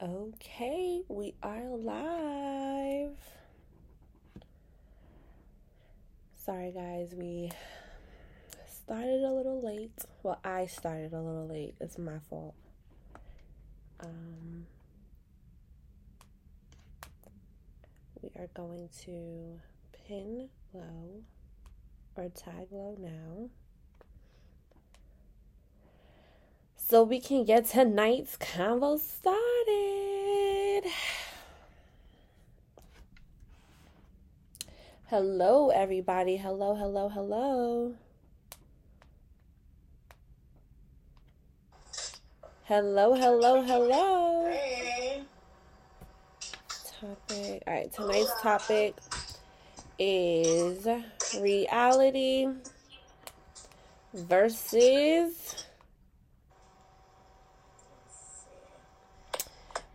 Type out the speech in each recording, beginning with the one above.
Okay, we are live. Sorry, guys, we started a little late. Well, I started a little late. It's my fault. Um, we are going to pin Lo or tag Lo now. So we can get tonight's convo started. Hello, everybody. Hello, hello, hello. Hello, hello, hello. Topic. All right, tonight's topic is reality versus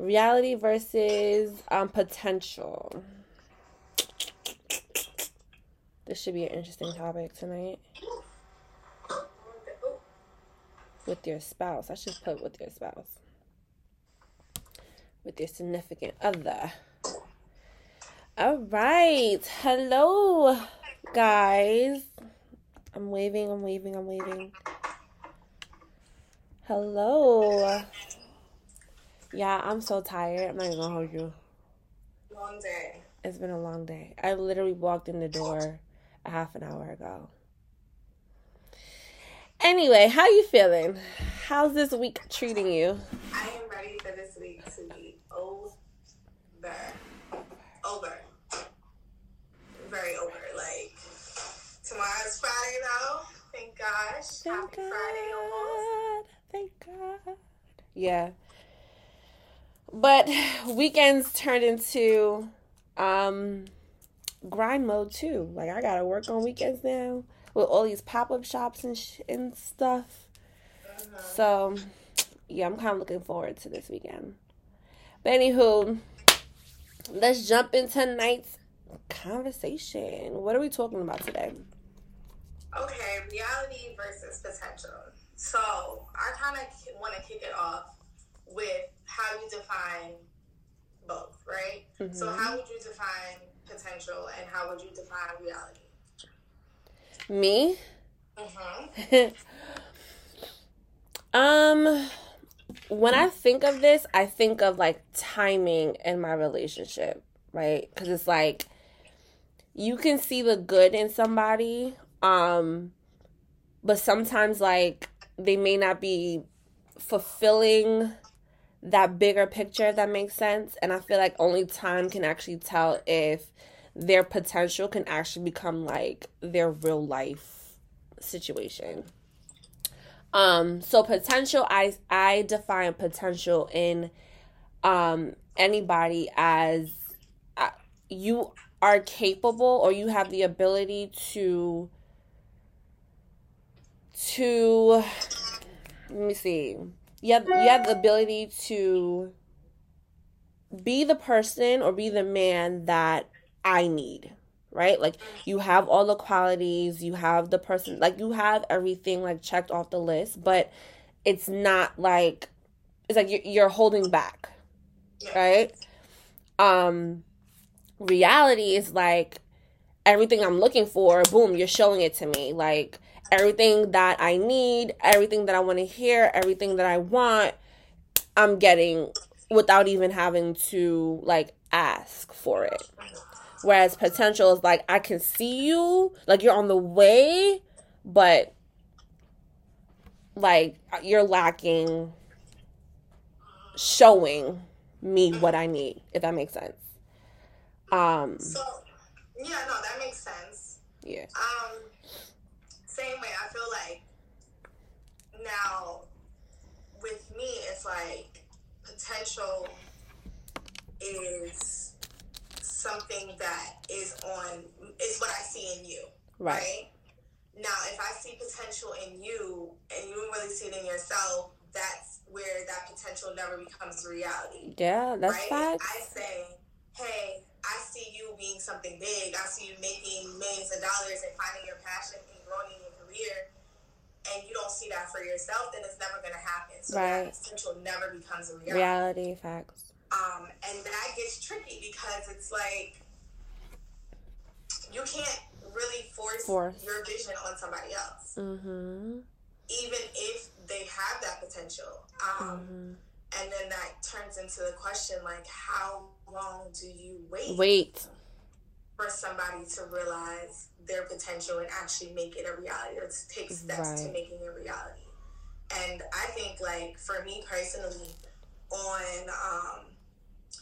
reality versus um, potential. This should be an interesting topic tonight. With your spouse. I should put with your spouse. With your significant other. All right. Hello, guys. I'm waving, I'm waving, I'm waving. Hello. Yeah, I'm so tired. I'm not even gonna hold you. Long day. It's been a long day. I literally walked in the door a half an hour ago. Anyway, how you feeling? How's this week treating you? I am ready for this week to be over. Over. Very over. Like, tomorrow's Friday, though. Thank gosh. Thank Happy God. Friday almost. Thank God. Yeah. But weekends turned into um grind mode too. Like I gotta work on weekends now with all these pop up shops and sh- and stuff. So yeah, I'm kind of looking forward to this weekend. But anywho, let's jump into tonight's conversation. What are we talking about today? Okay, reality versus potential. So, I kind of want to kick it off with how you define both, right? So, Mhm. how would you define potential and how would you define reality? Me? Mm-hmm. um when I think of this, I think of like timing in my relationship, right? Cuz it's like you can see the good in somebody um but sometimes like they may not be fulfilling that bigger picture if that makes sense. And i feel like only time can actually tell if their potential can actually become like their real life situation. Um so potential i i define potential in um anybody as uh, you are capable or you have the ability to to let me see you have you have the ability to be the person or be the man that I need right? Like you have all the qualities you have the person like you have everything like checked off the list but it's not like it's like you're, you're holding back right? Um reality is like everything i'm looking for boom you're showing it to me. Like everything that i need everything that i want to hear everything that i want i'm getting without even having to like ask for it. Whereas potential is like i can see you like you're on the way but like you're lacking showing me what i need if that makes sense. Um So, yeah, no, that makes sense. yeah. Um, same way. I feel like now with me, it's like potential is something that is on is what I see in you, right right? Now, if I see potential in you and you don't really see it in yourself, that's where that potential never becomes reality. yeah that's right? facts I say, hey, I see you being something big. I see you making millions of dollars and finding your passion and in your career. And you don't see that for yourself, then it's never going to happen. So Right. that potential never becomes a reality. reality facts Um, and that gets tricky because it's like you can't really force, force. your vision on somebody else. Mm-hmm. Even if they have that potential. Um, mm-hmm. And then that turns into the question like, how long do you wait? Wait. For somebody to realize their potential and actually make it a reality or to take steps right. to making it a reality. And I think, like, for me personally, on um,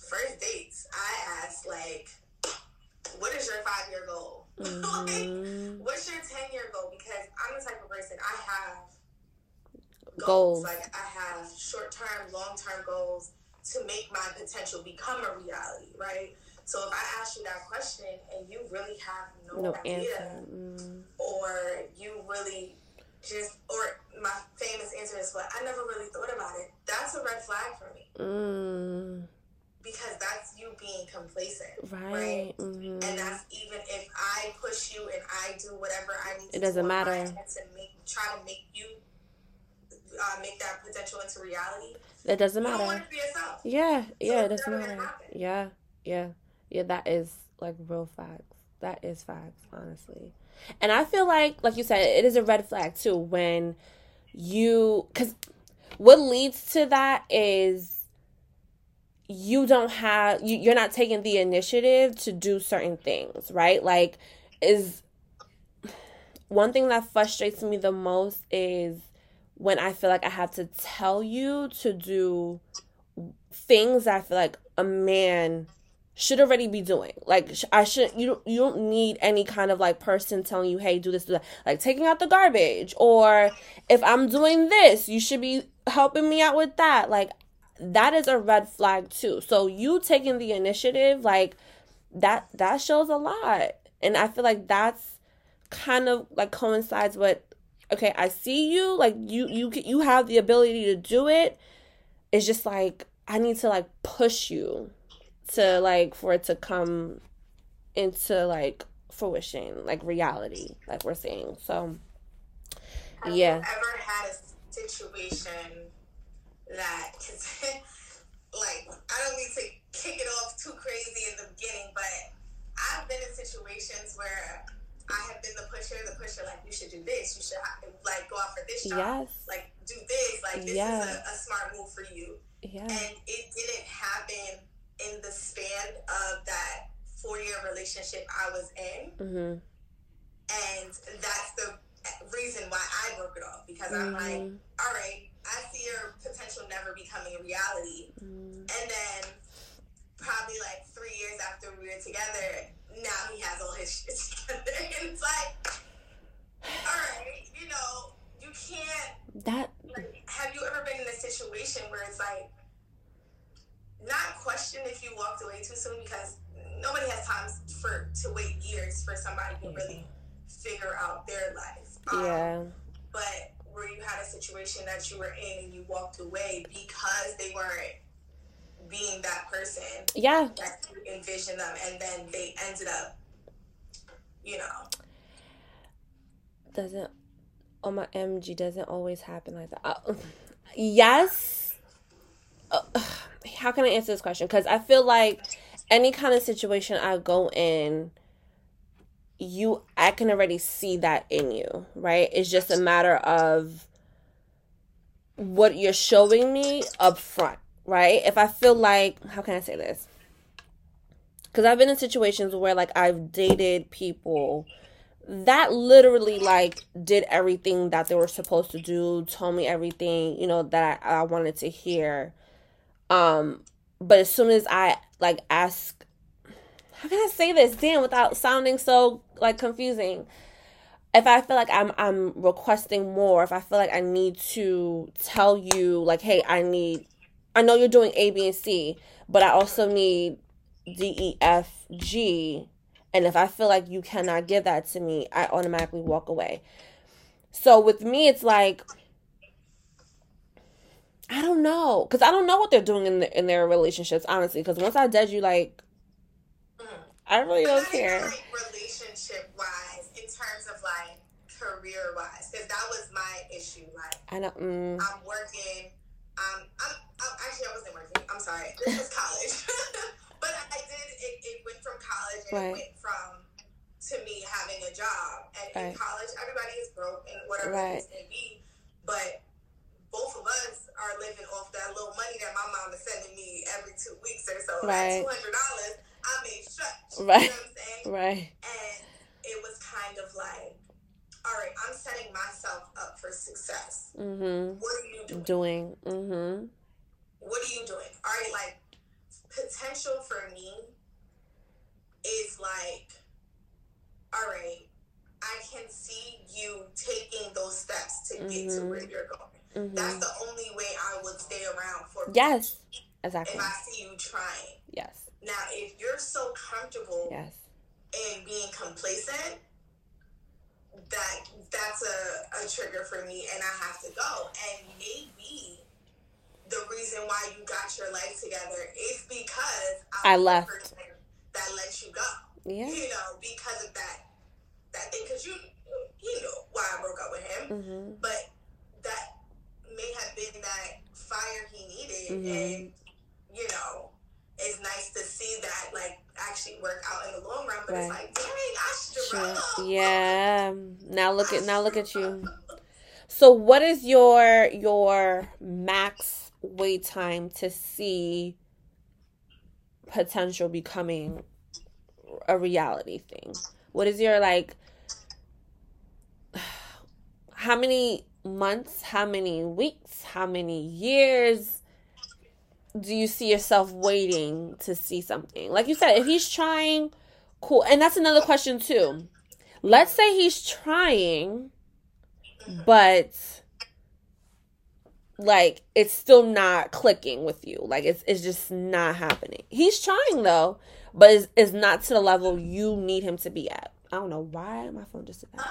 first dates, I ask, like, what is your five year goal? Mm-hmm. like, what's your 10 year goal? Because I'm the type of person, I have goals. goals. Like, I have short term, long term goals to make my potential become a reality, right? So if I ask you that question and you really have no, no idea, mm. or you really just, or my famous answer is, what I never really thought about it." That's a red flag for me. Mm. Because that's you being complacent, right? right? Mm-hmm. And that's even if I push you and I do whatever I need. It doesn't matter. To make, try to make you uh, make that potential into reality. It doesn't matter. Yeah, yeah, so it doesn't matter. Yeah, yeah, yeah. That is like real facts. That is facts, honestly. And I feel like, like you said, it is a red flag too when you, because what leads to that is you don't have, you, you're not taking the initiative to do certain things, right? Like, is one thing that frustrates me the most is when I feel like I have to tell you to do things I feel like a man should already be doing. Like I should you don't you don't need any kind of like person telling you, "Hey, do this, do that." Like taking out the garbage or if I'm doing this, you should be helping me out with that. Like that is a red flag too. So you taking the initiative like that that shows a lot. And I feel like that's kind of like coincides with okay, I see you, like you you you have the ability to do it. It's just like I need to like push you to like for it to come into like fruition, like reality, like we're saying. So have yeah. ever had a situation that like I don't mean to kick it off too crazy in the beginning, but I've been in situations where I have been the pusher, the pusher, like, you should do this, you should, like, go out for this job, yes. like, do this, like, this yes. is a, a, smart move for you. Yeah. And it didn't happen in the span of that four year relationship I was in. Mm-hmm. And that's the reason why I broke it off because mm-hmm. I'm like, mm-hmm. all right, I see your potential never becoming a reality. Mm-hmm. And then probably like three years after we were together, now he has all his shit together. And it's like, all right, you know, you can't. That. Like, have you ever been in a situation where it's like, not question if you walked away too soon because nobody has time for to wait years for somebody to really figure out their life. Um, yeah. But where you had a situation that you were in and you walked away because they weren't being that person. Yeah. That you envisioned them, and then they ended up, you know. Doesn't on my MG doesn't always happen like that. Uh, yes. Uh, how can I answer this question? Because I feel like any kind of situation I go in, you I can already see that in you, right? It's just a matter of what you're showing me up front right? If I feel like, how can I say this? Because I've been in situations where, like, I've dated people that literally, like, did everything that they were supposed to do, told me everything, you know, that I, I wanted to hear. Um, but as soon as I, like, ask, how can I say this, damn, without sounding so, like, confusing? if I feel like I'm I'm requesting more, if I feel like I need to tell you like, hey, I need I know you're doing A, B, and C, but I also need D, E, F, G. And if I feel like you cannot give that to me, I automatically walk away. So with me, it's like, I don't know, because I don't know what they're doing in the, in their relationships, honestly. Because once I dead you, like, I really don't care. Like relationship wise, in terms of like career wise, because that was my issue. Like, I know. Mm. I'm working. I'm, I'm actually I wasn't working. I'm sorry. this is college. but I did. It, it went from college and right. it went from to me having a job. And right. in college, everybody is broke and whatever right. it may be. But both of us are living off that little money that my mom is sending me every two weeks or so. Right. Two hundred dollars, I made stretch. Right. You know what I'm saying? Right. And it was kind of like, all right, I'm setting myself up for success. Mm-hmm. What are you doing? Doing. Mm-hmm. What are you doing? All right, like potential for me is like all right, I can see you taking those steps to mm-hmm. get to where mm-hmm. you're going. Mm-hmm. That's the only way I would stay around for. Yes, exactly. If I see you trying. Yes. Now, if you're so comfortable. Yes. And being complacent, that that's a, a trigger for me, and I have to go. And maybe the reason why you got your life together is because I, I left. That let you go. Yeah. You know, because of that that thing, because you you know why I broke up with him, mm-hmm. but that may have been that fire he needed, mm-hmm. and you know, it's nice to see that like actually work out in the long run. But right. it's like, dang, I struggle. Yeah. Now look at now look at you. So what is your your max wait time to see potential becoming a reality thing? What is your like how many months, how many weeks, how many years do you see yourself waiting to see something? Like you said, if he's trying, cool. And that's another question too. Let's say he's trying, but like it's still not clicking with you. Like it's it's just not happening. He's trying though, but it's, it's not to the level you need him to be at. I don't know why my phone just. Uh,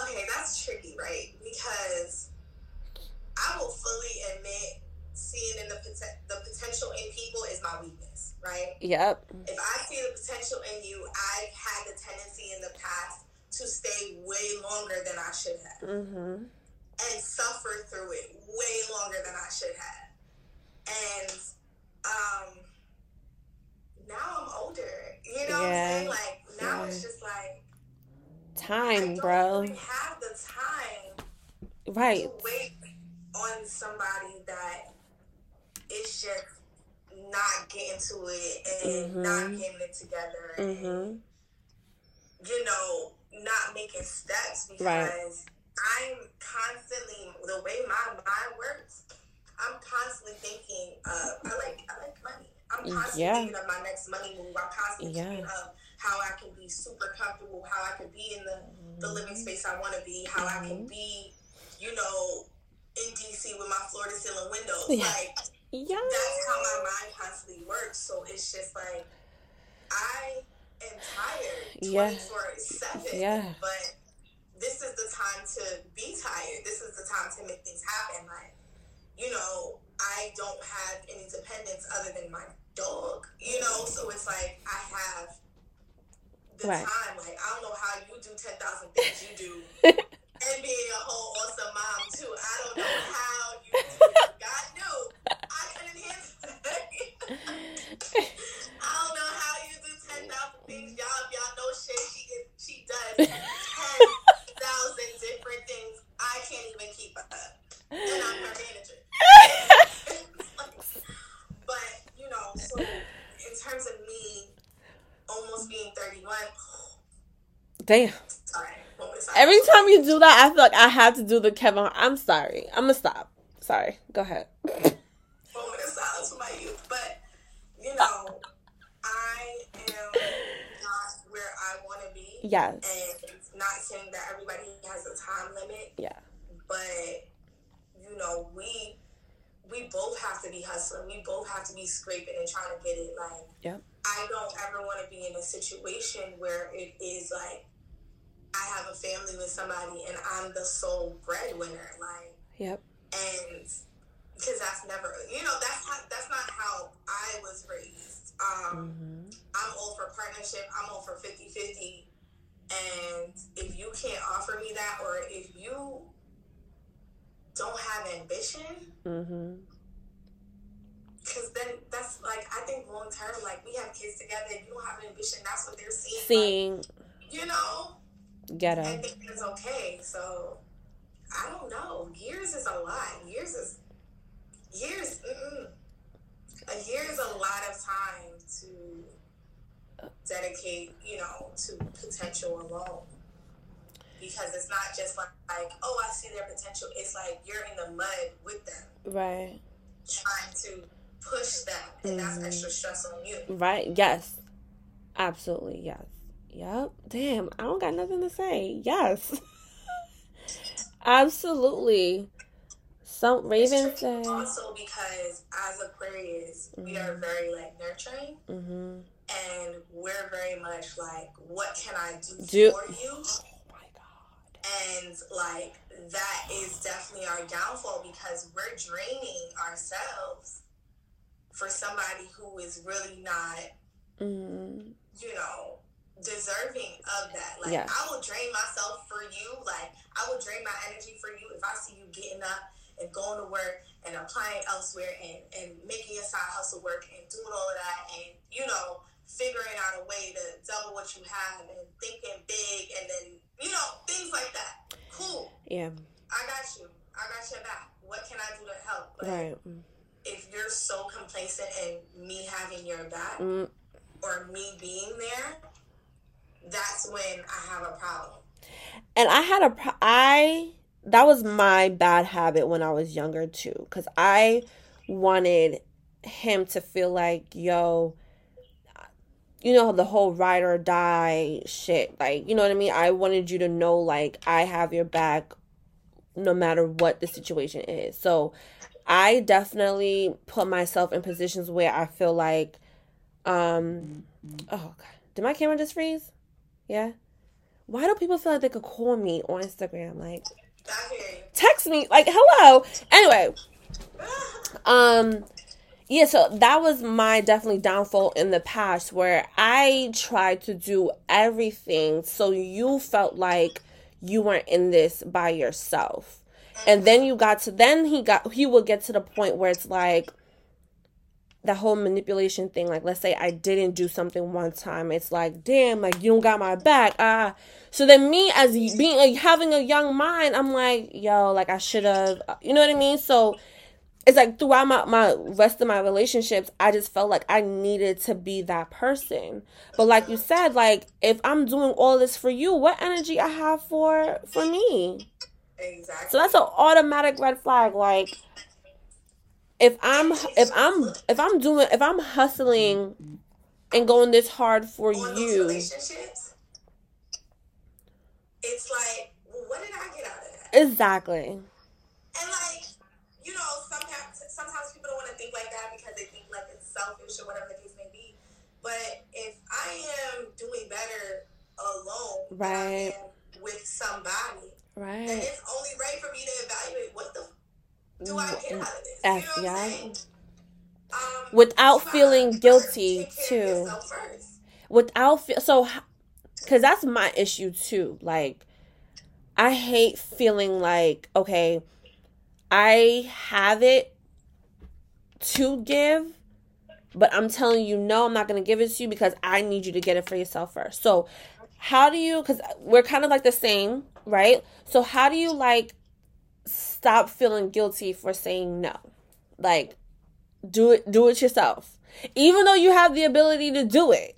okay, that's tricky, right? Because I will fully admit seeing in the the potential in people is my weakness, right? Yep. If I see the potential in you, I've had the tendency in the past to stay way longer than I should have, mm-hmm. and suffer through it way longer than I should have, and um now I'm older. You know yeah. what I'm saying? Like now yeah. it's just like time, bro. Really have the time, right? Wait on somebody that is just not getting to it and mm-hmm. not getting it together, mm-hmm. and you know, not making steps because right. I'm constantly the way my mind works. I'm constantly thinking, of I like I like money. I'm constantly yeah. thinking of my next money move. I'm constantly yeah. thinking of how I can be super comfortable, how I can be in the, mm-hmm. the living space I want to be, how mm-hmm. I can mm-hmm. be, you know, in DC with my floor to ceiling windows. Yeah. Like, yeah. that's how my mind constantly works. So it's just like, I am tired 24 7. Yeah. But this is the time to be tired. This is the time to make things happen. Like, you know, I don't have any dependents other than my dog, you know? So it's like I have the right. time. Like, I don't know how you do 10,000 things you do and being a whole awesome mom, too. I don't know how you do it. God knew. I couldn't handle it. I don't know how you do 10,000 things. Y'all, if y'all know Shea, she, she does 10,000 different things. I can't even keep up. And I'm her manager. so in terms of me almost being 31, damn. Sorry. Every time you do that, I feel like I have to do the Kevin. I'm sorry. I'm gonna stop. Sorry. Go ahead. Moment of silence for my youth, but you know, I am not where I want to be. Yes. And not saying that everybody has a time limit. Yeah. But you know, we we both have to be hustling. We both have to be scraping and trying to get it. Like, yeah. I don't ever want to be in a situation where it is like I have a family with somebody and I'm the sole breadwinner. Like, yep. And because that's never, you know, that's how, that's not how I was raised. Um, mm-hmm. I'm all for partnership. I'm all for 50 50. And if you can't offer me that, or if you don't have ambition, mm-hmm. Like I think long term, like we have kids together, and you don't have an ambition. That's what they're seeing. Seeing, like, you know, get it. I think it's okay. So I don't know. Years is a lot. Years is years. Mm-mm. A year is a lot of time to dedicate, you know, to potential alone. Because it's not just like, like, oh, I see their potential. It's like you're in the mud with them. Right. Trying to push that, And mm-hmm. that's extra stress on you. Right. Yes. Absolutely. Yes. Yep. Damn. I don't got nothing to say. Yes. Absolutely. Some Raven said also because as Aquarius, mm-hmm. we are mm-hmm. very like nurturing, mm-hmm. and we're very much like, what can I do, do- for you? Oh my god! And like that is definitely our downfall because we're draining ourselves for somebody who is really not, mm-hmm. you know, deserving of that. Like yes. I will drain myself for you. Like I will drain my energy for you if I see you getting up and going to work and applying elsewhere and, and making a side hustle work and doing all of that and, you know, figuring out a way to double what you have and thinking big and then, you know, things like that. Cool. Yeah. I got you. I got your back. What can I do to help? But right. If you're so complacent in me having your back mm. or me being there, that's when I have a problem. And I had a pro- I that was my bad habit when I was younger too cuz I wanted him to feel like yo you know the whole ride or die shit like you know what I mean I wanted you to know like I have your back no matter what the situation is. So I definitely put myself in positions where I feel like um oh god did my camera just freeze? Yeah. Why do people feel like they could call me on Instagram? Like, text me. Like, hello. Anyway, um, yeah. So that was my definitely downfall in the past, where I tried to do everything so you felt like you weren't in this by yourself, and then you got to then he got he will get to the point where it's like the whole manipulation thing like let's say i didn't do something one time it's like damn like you don't got my back ah. So then me as being like having a young mind i'm like yo like i should have you know what i mean? So it's like throughout my, my rest of my relationships i just felt like i needed to be that person. But like you said like if i'm doing all this for you what energy i have for for me exactly so that's an automatic red flag like if I'm if I'm if I'm doing if I'm hustling and going this hard for On you, relationships, it's like, well, what did I get out of that? Exactly. And like, you know, sometimes sometimes people don't want to think like that because they think like it's selfish or whatever the case may be. But if I am doing better alone, right, with somebody, right, then it's only right for me to evaluate what the do I get out of this? F, you know yeah. Um, Without feeling guilty too. Without feel so, because that's my issue too. Like, I hate feeling like okay, I have it to give, but I'm telling you no, I'm not gonna give it to you because I need you to get it for yourself first. So, how do you? Because we're kind of like the same, right? So, how do you like stop feeling guilty for saying no. Like do it do it yourself. Even though you have the ability to do it.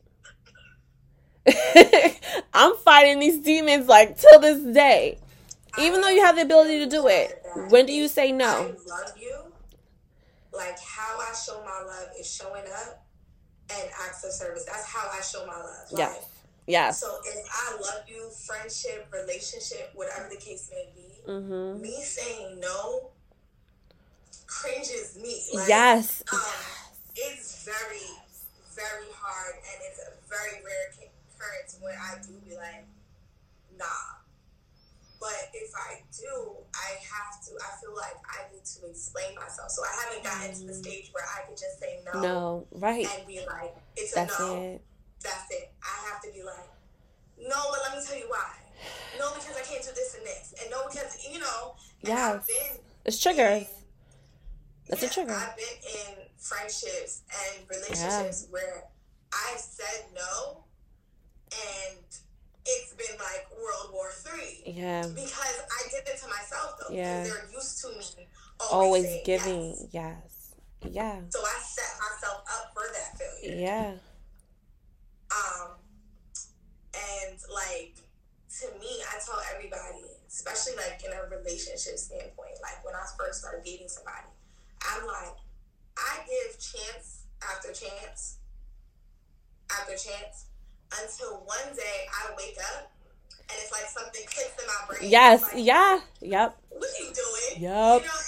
I'm fighting these demons like till this day. Even though you have the ability to do it, when do you say no? I love you. Like how I show my love is showing up and acts of service. That's how I show my love. Like, yes. Yes. So if I love you, friendship, relationship, whatever the case may be, Mm-hmm. Me saying no cringes me. Like, yes. Um, it's very, very hard, and it's a very rare occurrence when I do be like, nah. But if I do, I have to. I feel like I need to explain myself. So I haven't gotten mm. to the mm. stage where I could just say no. No, right. And be like, it's That's a no. It. That's it. I have to be like, no, but let me tell you why no, because I can't do this and this, and no, because you know. Yeah. It's triggers. That's yeah, a trigger. I've been in friendships and relationships yeah. where I've said no and it's been like World War Three. Yeah. Because I did it to myself though. Yeah. They're used to me always, always giving yes. yes. Yeah. So I set myself up for that failure. Yeah. Um and like to me, I tell everybody, especially like in a relationship standpoint, like when I first started dating somebody, I'm like, I give chance after chance after chance until one day I wake up and it's like something clicks in my brain. Yes, like, yeah, yep. What are you doing? Yep. You know,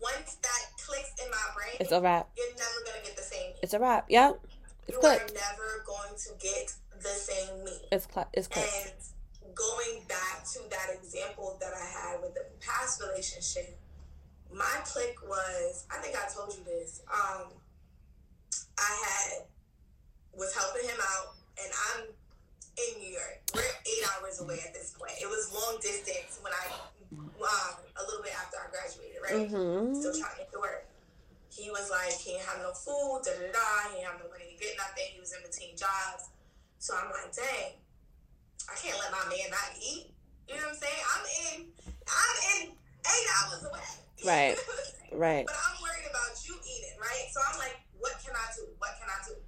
once that clicks in my brain, it's a wrap. You're never gonna get the same. It's a wrap. Yep. It's you clicked. are never going to get the same me. It's cl- it's clicked. And going back to that example that I had with the past relationship, my click was I think I told you this. Um, I had was helping him out, and I'm in New York. We're eight hours away at this point. It was long distance when I, um, a little bit after I graduated, right? Mm-hmm. Still trying to get to work. He was like, he didn't have no food, da da da. He didn't have no money to get nothing. He was in between jobs. So I'm like, dang, I can't let my man not eat. You know what I'm saying? I'm in, I'm in eight hours away. Right. right. But I'm worried about you eating, right? So I'm like, what can I do? What can I do?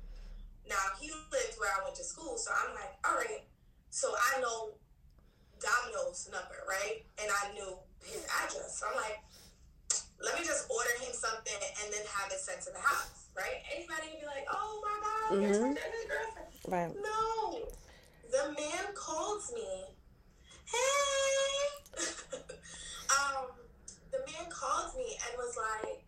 Now he lived where I went to school, so I'm like, all right. So I know Domino's number, right? And I knew his address. So I'm like, let me just order him something and then have it sent to the house, right? Anybody can be like, oh my god, mm-hmm. your girlfriend. Right. No, the man calls me. Hey. um, the man called me and was like,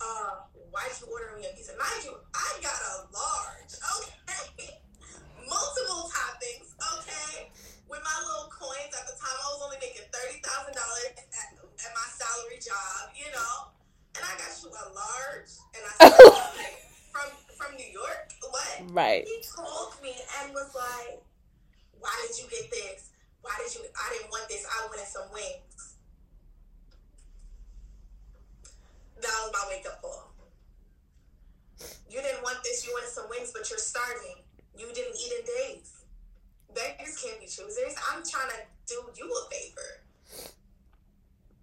uh, why'd you order me a pizza? Mind you, I got a large, okay? Multiple toppings, okay? With my little coins at the time, I was only making $30,000 at, at my salary job, you know? And I got you a large, and I said, from, from New York? What? Right. He called me and was like, why did you get this? Why did you, I didn't want this, I wanted some wings. That was my wake up call. You didn't want this, you wanted some wings, but you're starving. You didn't eat in days. Beggars can't be choosers. I'm trying to do you a favor.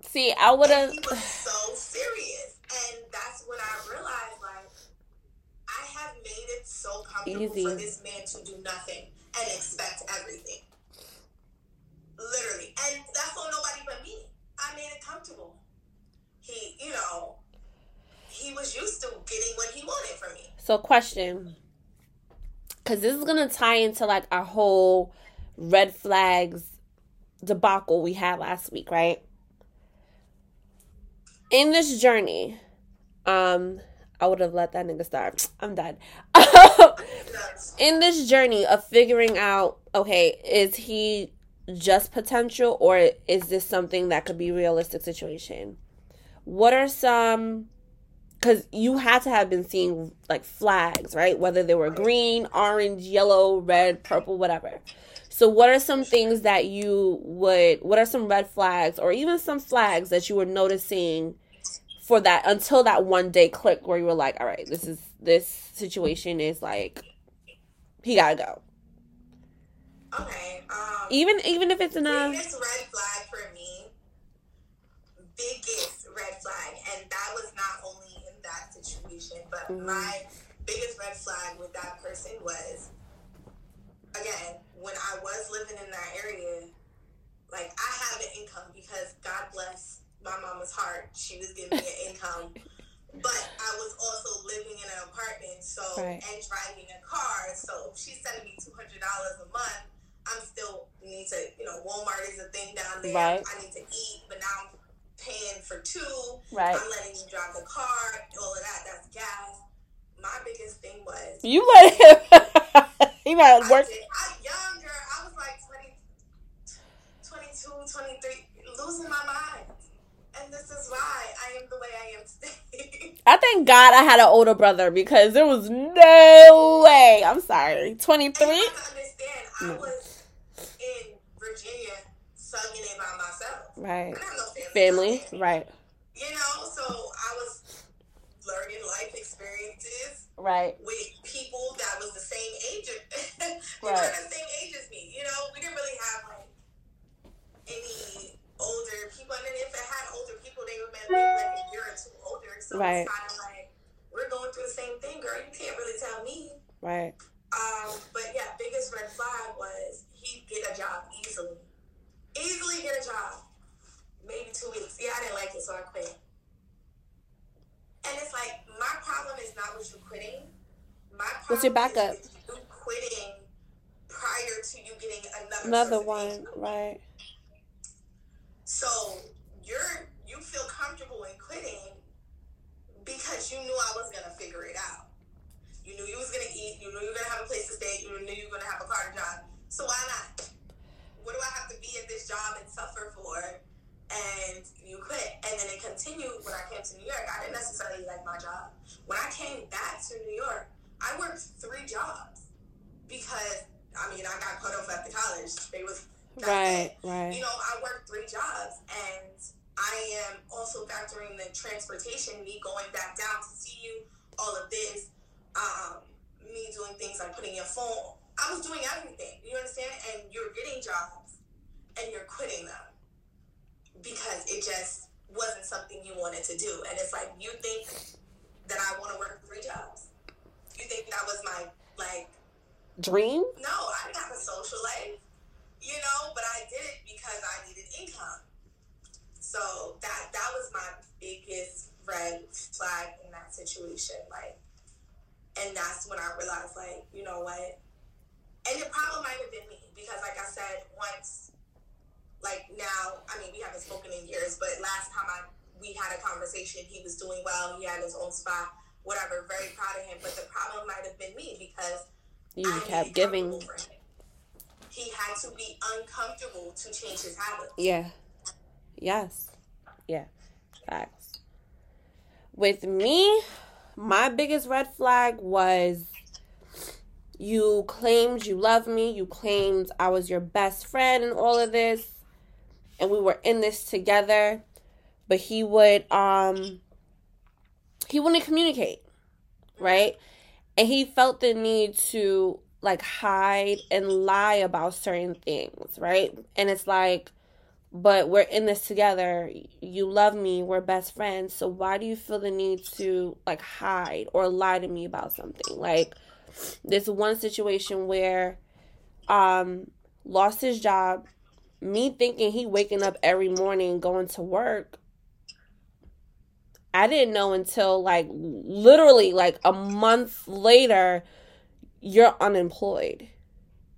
See, I would have. He was so serious, and that's when I realized, like, I have made it so comfortable Easy. for this man to do nothing and expect everything. Literally, and that's on nobody but me. I made it comfortable. He, you know, he was used to getting what he wanted from me. So, question, because this is gonna tie into like our whole red flags debacle we had last week, right? In this journey, um, I would have let that nigga start. I'm done. In this journey of figuring out, okay, is he just potential or is this something that could be realistic situation? What are some because you had to have been seeing like flags, right? Whether they were green, orange, yellow, red, purple, whatever. So, what are some things that you would, what are some red flags or even some flags that you were noticing for that until that one day click where you were like, all right, this is, this situation is like, he gotta go. Okay. Um, even, even if it's in a. Biggest red flag for me, biggest red flag, and that was not only that situation. But mm-hmm. my biggest red flag with that person was, again, when I was living in that area, like I have an income because God bless my mama's heart. She was giving me an income. But I was also living in an apartment, so right. and driving a car. So if she's sending me two hundred dollars a month. I'm still need to, you know, Walmart is a thing down there. Right. I need to eat, but now I'm paying for two. Right. I'm letting you drive the car, all of that. That's gas. My biggest thing was you let him. he might work. I, I younger. I was like 20, 22, 23, losing my mind. And this is why I am the way I am today. I thank God I had an older brother because there was no way. I'm sorry. 23? understand, I mm. was in Virginia sucking it by myself. Right. No family. family. Right. You know, so I was learning life experiences right with people that was the same age people right. the same age as me you know we didn't really have like any older people and then if it had older people they would maybe like a year or two older so right. it's kind of like we're going through the same thing girl you can't really tell me right um but yeah biggest red flag was he'd get a job easily easily get a job maybe two weeks yeah I didn't like it so I quit and it's like my problem is not with you quitting. My problem What's your backup? Is you quitting prior to you getting another another one, right? So you're you feel comfortable in quitting because you knew I was gonna figure it out. You knew you was gonna eat. You knew you were gonna have a place to stay. You knew you were gonna have a car job. So why not? What do I have to be at this job and suffer for? and you quit. And then it continued when I came to New York. I didn't necessarily like my job. When I came back to New York, I worked three jobs because I mean I got cut off at the college. They was right, right. You know, I worked three jobs and I am also factoring the transportation, me going back down to see you, all of this, um, me doing things like putting your phone. I was doing everything. You understand? And you're getting jobs and you're quitting them because it just wasn't something you wanted to do. And it's like, you think that I want to work three jobs? You think that was my, like, dream? No, I didn't have a social life, you know, but I did it because I needed income. So that that was my biggest red flag in that situation. Like, and that's when I realized, like, you know what? And the problem might have been me because, like I said, once like now, I mean, we haven't spoken in years, but last time I we had a conversation, he was doing well. He had his own spot, whatever. Very proud of him. But the problem might have been me because you I kept giving. He had to be uncomfortable to change his habits. Yeah. Yes. Yeah. Facts. With me, my biggest red flag was you claimed you loved me. You claimed I was your best friend and all of this and we were in this together, but he would um he wouldn't communicate, right? And he felt the need to like hide and lie about certain things, right? And it's like but we're in this together. You love me. We're best friends. So why do you feel the need to like hide or lie to me about something? Like this one situation where um lost his job me thinking he waking up every morning going to work I didn't know until like literally like a month later you're unemployed.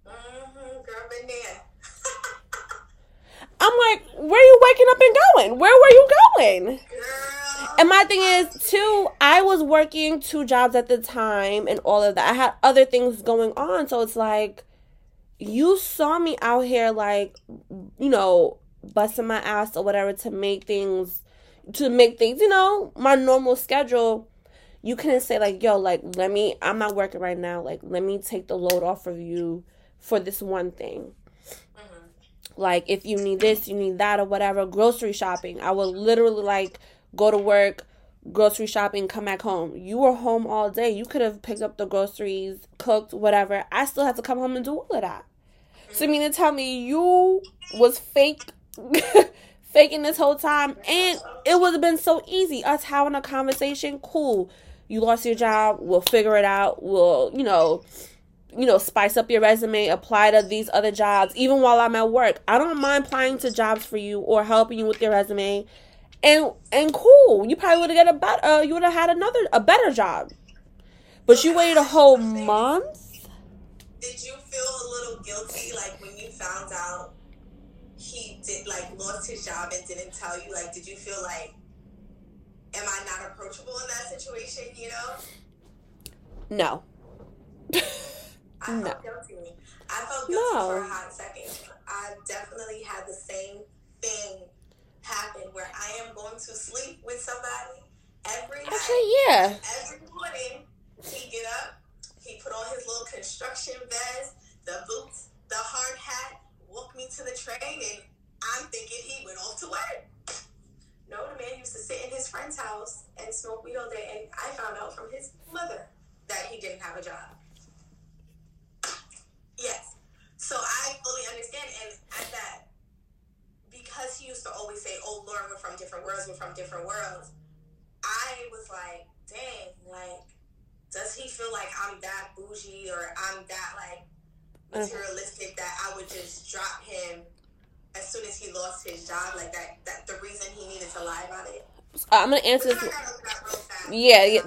Mm-hmm, I'm like, where are you waking up and going? Where were you going? And my thing is, too, I was working two jobs at the time and all of that. I had other things going on. So it's like, you saw me out here like you know busting my ass or whatever to make things to make things you know my normal schedule you couldn't say like yo like let me i'm not working right now like let me take the load off of you for this one thing mm-hmm. like if you need this you need that or whatever grocery shopping i would literally like go to work grocery shopping come back home you were home all day you could have picked up the groceries cooked whatever i still had to come home and do all of that so mean to tell me you was fake faking this whole time and it would have been so easy. Us having a conversation, cool. You lost your job, we'll figure it out. We'll, you know, you know, spice up your resume, apply to these other jobs, even while I'm at work. I don't mind applying to jobs for you or helping you with your resume. And and cool. You probably would have got a better uh, you would have had another a better job. But you waited a whole month? Did you feel a little guilty, like when you found out he did like lost his job and didn't tell you? Like, did you feel like, am I not approachable in that situation? You know? No. I felt no. guilty. I felt guilty no. for a hot second. I definitely had the same thing happen where I am going to sleep with somebody every night. Actually, yeah. Every morning, he get up, he put on his little construction vest, the boots, the hard hat, walked me to the train, and I'm thinking he went off to work. No, the man used to sit in his friend's house and smoke weed all day. And I found out from his mother that he didn't have a job. Yes. So I fully understand. And at that, because he used to always say, oh, Lauren, we're from different worlds, we're from different worlds, I was like, dang, like, does he feel like I'm that bougie or I'm that, like, mm-hmm. materialistic that I would just drop him as soon as he lost his job, like that. That the reason he needed to lie about it. I'm gonna answer this. Yeah, yeah.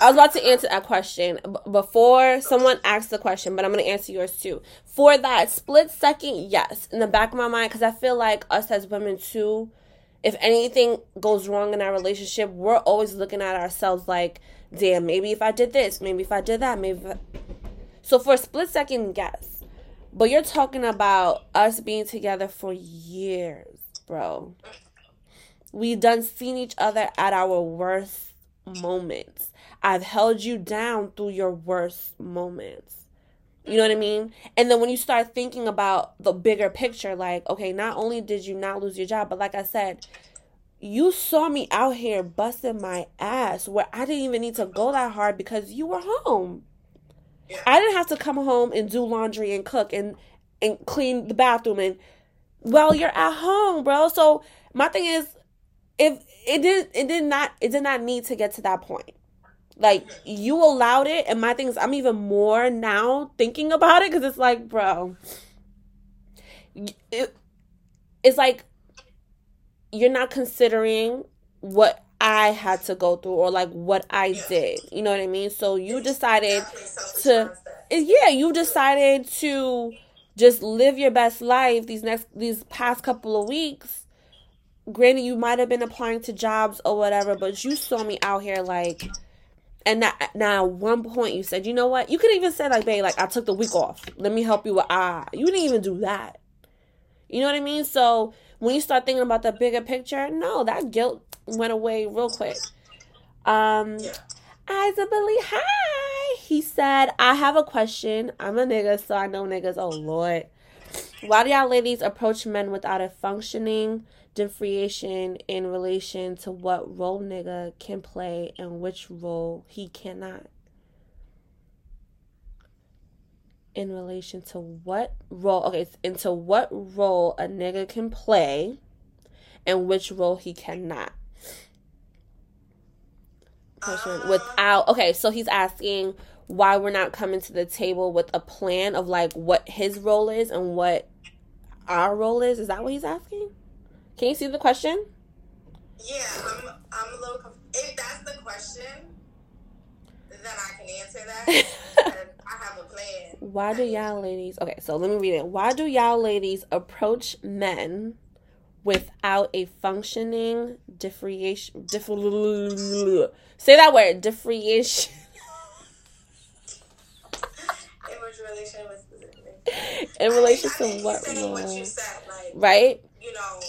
I was about to answer that question before someone asked the question, but I'm going to answer yours too. For that split second, yes, in the back of my mind, because I feel like us as women too, if anything goes wrong in our relationship, we're always looking at ourselves like, damn, maybe if I did this, maybe if I did that, maybe. So for a split second, yes. But you're talking about us being together for years, bro. We done seen each other at our worst moments. I've held you down through your worst moments. You know what I mean? And then when you start thinking about the bigger picture, like, okay, not only did you not lose your job, but like I said, you saw me out here busting my ass where I didn't even need to go that hard because you were home. I didn't have to come home and do laundry and cook and and clean the bathroom and well, you're at home, bro. So my thing is if it did it did not it did not need to get to that point. Like you allowed it, and my thing is, I'm even more now thinking about it because it's like, bro, it, it's like you're not considering what I had to go through or like what I did. You know what I mean? So you decided to, yeah, you decided to just live your best life these next these past couple of weeks granted you might have been applying to jobs or whatever but you saw me out here like and now, now one point you said, you know what? You could even say like, babe, like I took the week off. Let me help you with ah. You didn't even do that. You know what I mean? So when you start thinking about the bigger picture, no, that guilt went away real quick. Um Isabelle, hi. He said, I have a question. I'm a nigga, so I know niggas. Oh Lord. Why do y'all ladies approach men without a functioning differentiation in relation to what role nigga can play and which role he cannot. In relation to what role, okay, into what role a nigga can play and which role he cannot. Question uh, without, okay, so he's asking why we're not coming to the table with a plan of like what his role is and what our role is. Is that what he's asking? Can you see the question? Yeah, I'm, I'm a little. If that's the question, then I can answer that. I have a plan. Why do y'all ladies? Okay, so let me read it. Why do y'all ladies approach men without a functioning differentiation? Differ, say that word. Differentiation. In relation with in relation I mean, to what? What said, like, right? You know,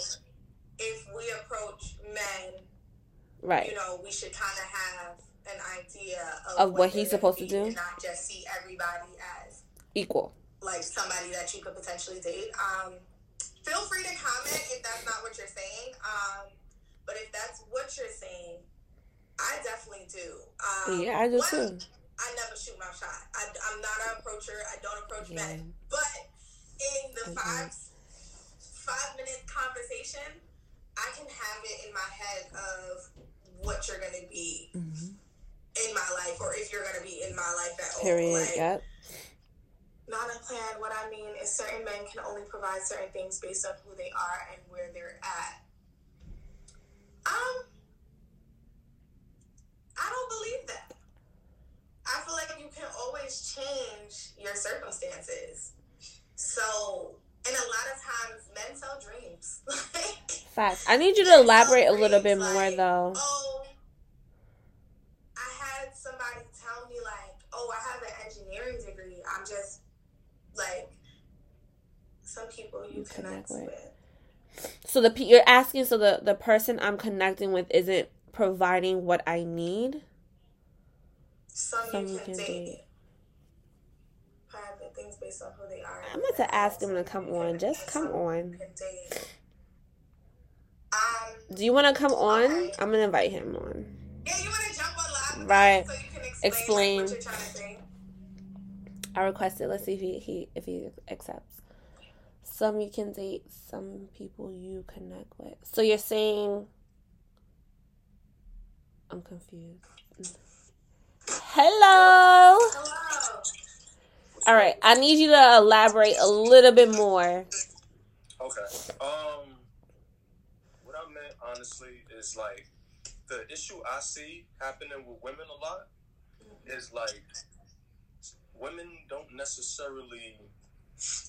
if we approach men, right? You know, we should kind of have an idea of, of what, what he's supposed to do, not just see everybody as equal, like somebody that you could potentially date. Um, feel free to comment if that's not what you're saying. Um, but if that's what you're saying, I definitely do. Um, yeah, I do too. I never shoot my shot. I, am not an approacher. I don't approach yeah. men. But in the okay. five five minute conversation, I can have it in my head of what you're gonna be mm-hmm. in my life, or if you're gonna be in my life at all. Period. Like, yep. Not a plan. What I mean is, certain men can only provide certain things based on who they are and where they're at. Um, I don't believe that. I feel like you can always change your circumstances. So and a lot of times men sell dreams. like, Facts. I need you to elaborate a little bit like, more though. Oh, I had somebody tell me like, oh, I have an engineering degree. I'm just like some people you, you connect, connect with. with. So the you're asking, so the the person I'm connecting with isn't providing what I need. Some, some you can, can date. date based on who they are. I'm about to ask him to come on. Just come on. Um, Do you want to come on? Okay. I'm gonna invite him on. Yeah, you want to jump on live? Right. So you can explain. explain. Like, what you're trying to say. I requested. Let's see if he, he if he accepts. Some you can date, some people you connect with. So you're saying I'm confused. Hello. Hello. All right, I need you to elaborate a little bit more. Okay. Um, what I meant honestly is like the issue I see happening with women a lot is like women don't necessarily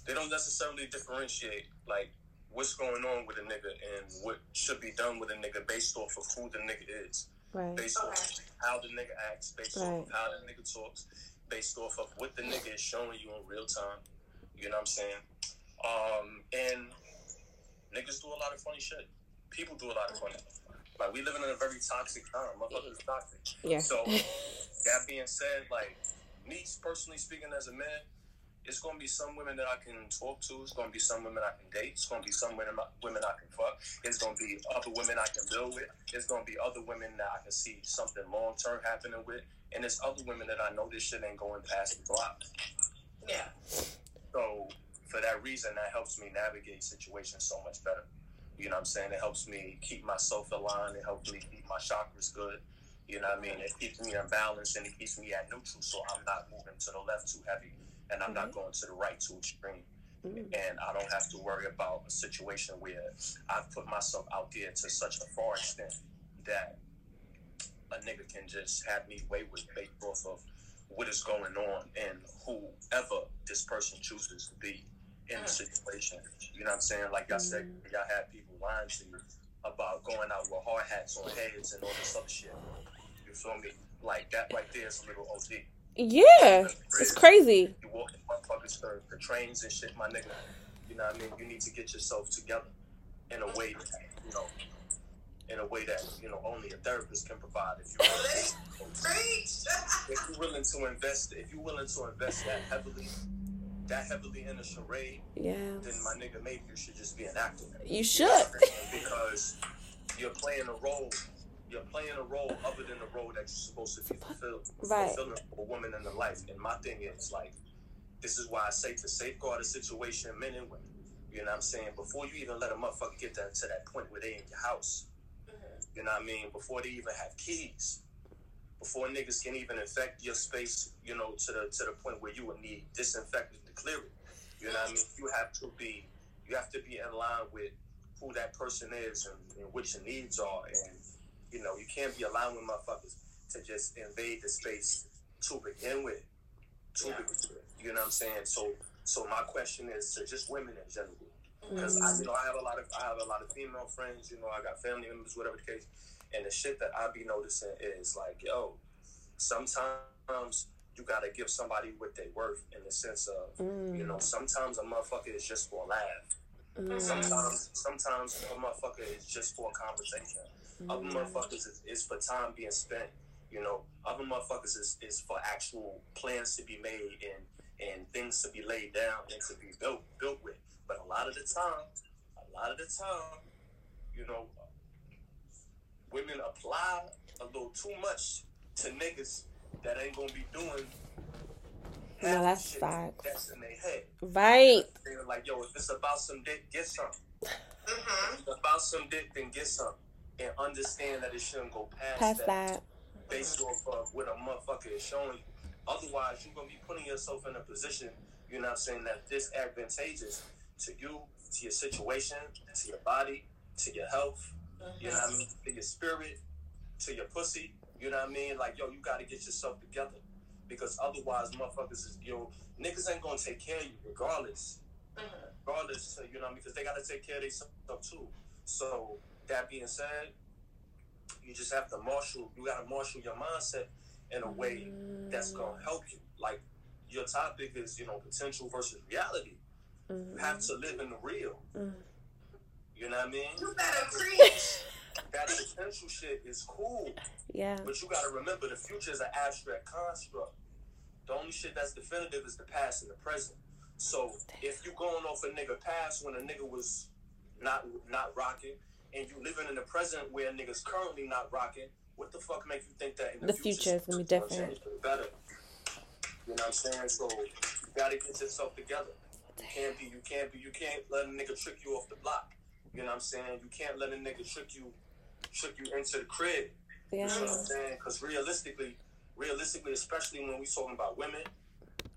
they don't necessarily differentiate like what's going on with a nigga and what should be done with a nigga based off of who the nigga is. Right. Based okay. off how the nigga acts, based right. off how the nigga talks, based off of what the nigga is showing you in real time. You know what I'm saying? Um, and niggas do a lot of funny shit. People do a lot of funny. Shit. Like we living in a very toxic time. Motherfuckers toxic. Yeah. So that being said, like me personally speaking as a man, it's gonna be some women that I can talk to. It's gonna be some women I can date. It's gonna be some women women I can fuck. It's gonna be other women I can build with. It's gonna be other women that I can see something long term happening with. And it's other women that I know this shit ain't going past the block. Yeah. So for that reason, that helps me navigate situations so much better. You know what I'm saying? It helps me keep myself aligned. It helps me keep my chakras good. You know what I mean? It keeps me in balance and it keeps me at neutral, so I'm not moving to the left too heavy and I'm mm-hmm. not going to the right too extreme. Mm-hmm. And I don't have to worry about a situation where I've put myself out there to such a far extent that a nigga can just have me wayward based off of what is going on and whoever this person chooses to be in the mm. situation. You know what I'm saying? Like I said, mm. y'all had people lying to you about going out with hard hats on heads and all this other shit. You feel me? Like that right there is a little OD. Yeah, it's crazy. You walk in motherfuckers for, for trains and shit, my nigga. You know what I mean? You need to get yourself together in a way that, you know, in a way that, you know, only a therapist can provide. If you're willing, if you're willing to invest, if you're willing to invest that heavily, that heavily in a charade, yeah, then my nigga, maybe you should just be an actor. You should. because you're playing a role you're playing a role other than the role that you're supposed to be fulfilled, right. fulfilling for a woman in the life. And my thing is like, this is why I say to safeguard a situation, men and women. You know what I'm saying? Before you even let a motherfucker get that to that point where they in your house. Mm-hmm. You know what I mean? Before they even have keys. Before niggas can even infect your space, you know, to the to the point where you would need disinfectant to clear it. You know what I mean? You have to be you have to be in line with who that person is and, and what your needs are and you know, you can't be allowing motherfuckers to just invade the space to begin with. To yeah. begin with. You know what I'm saying? So so my question is to just women in general. Because mm-hmm. I you know, I have a lot of I have a lot of female friends, you know, I got family members, whatever the case. And the shit that I be noticing is like, yo, sometimes you gotta give somebody what they worth in the sense of, mm. you know, sometimes a motherfucker is just for a laugh. Mm. Sometimes, sometimes a motherfucker is just for a conversation. Other motherfuckers is, is, for time being spent. You know, other motherfuckers is, is for actual plans to be made and and things to be laid down and to be built built with. But a lot of the time, a lot of the time, you know, women apply a little too much to niggas that ain't gonna be doing no, that's facts. That's in their head. Right. They're like, yo, if it's about some dick, get some. Mm-hmm. If it's about some dick, then get some. And understand that it shouldn't go past, past that, that. Based off of what a motherfucker is showing you. Otherwise, you're going to be putting yourself in a position, you know what I'm saying, that disadvantageous to you, to your situation, to your body, to your health, mm-hmm. you know what I mean, to your spirit, to your pussy. You know what I mean? Like, yo, you got to get yourself together because otherwise, motherfuckers is yo niggas ain't gonna take care of you regardless. Mm-hmm. Regardless, you know, because they gotta take care of themselves too. So that being said, you just have to marshal. You gotta marshal your mindset in a way that's gonna help you. Like your topic is, you know, potential versus reality. Mm-hmm. You have to live in the real. Mm-hmm. You know what I mean? You better preach. that potential shit is cool. Yeah. But you gotta remember the future is an abstract construct. The only shit that's definitive is the past and the present. So if you going off a nigga past when a nigga was not not rocking, and you living in the present where niggas currently not rocking, what the fuck make you think that in the, the future is gonna be different? Better. You know what I'm saying? So you gotta get yourself together. You can't be, you can't be, you can't let a nigga trick you off the block. You know what I'm saying? You can't let a nigga trick you, trick you into the crib. Yeah. You know what I'm saying? Because realistically, realistically, especially when we talking about women,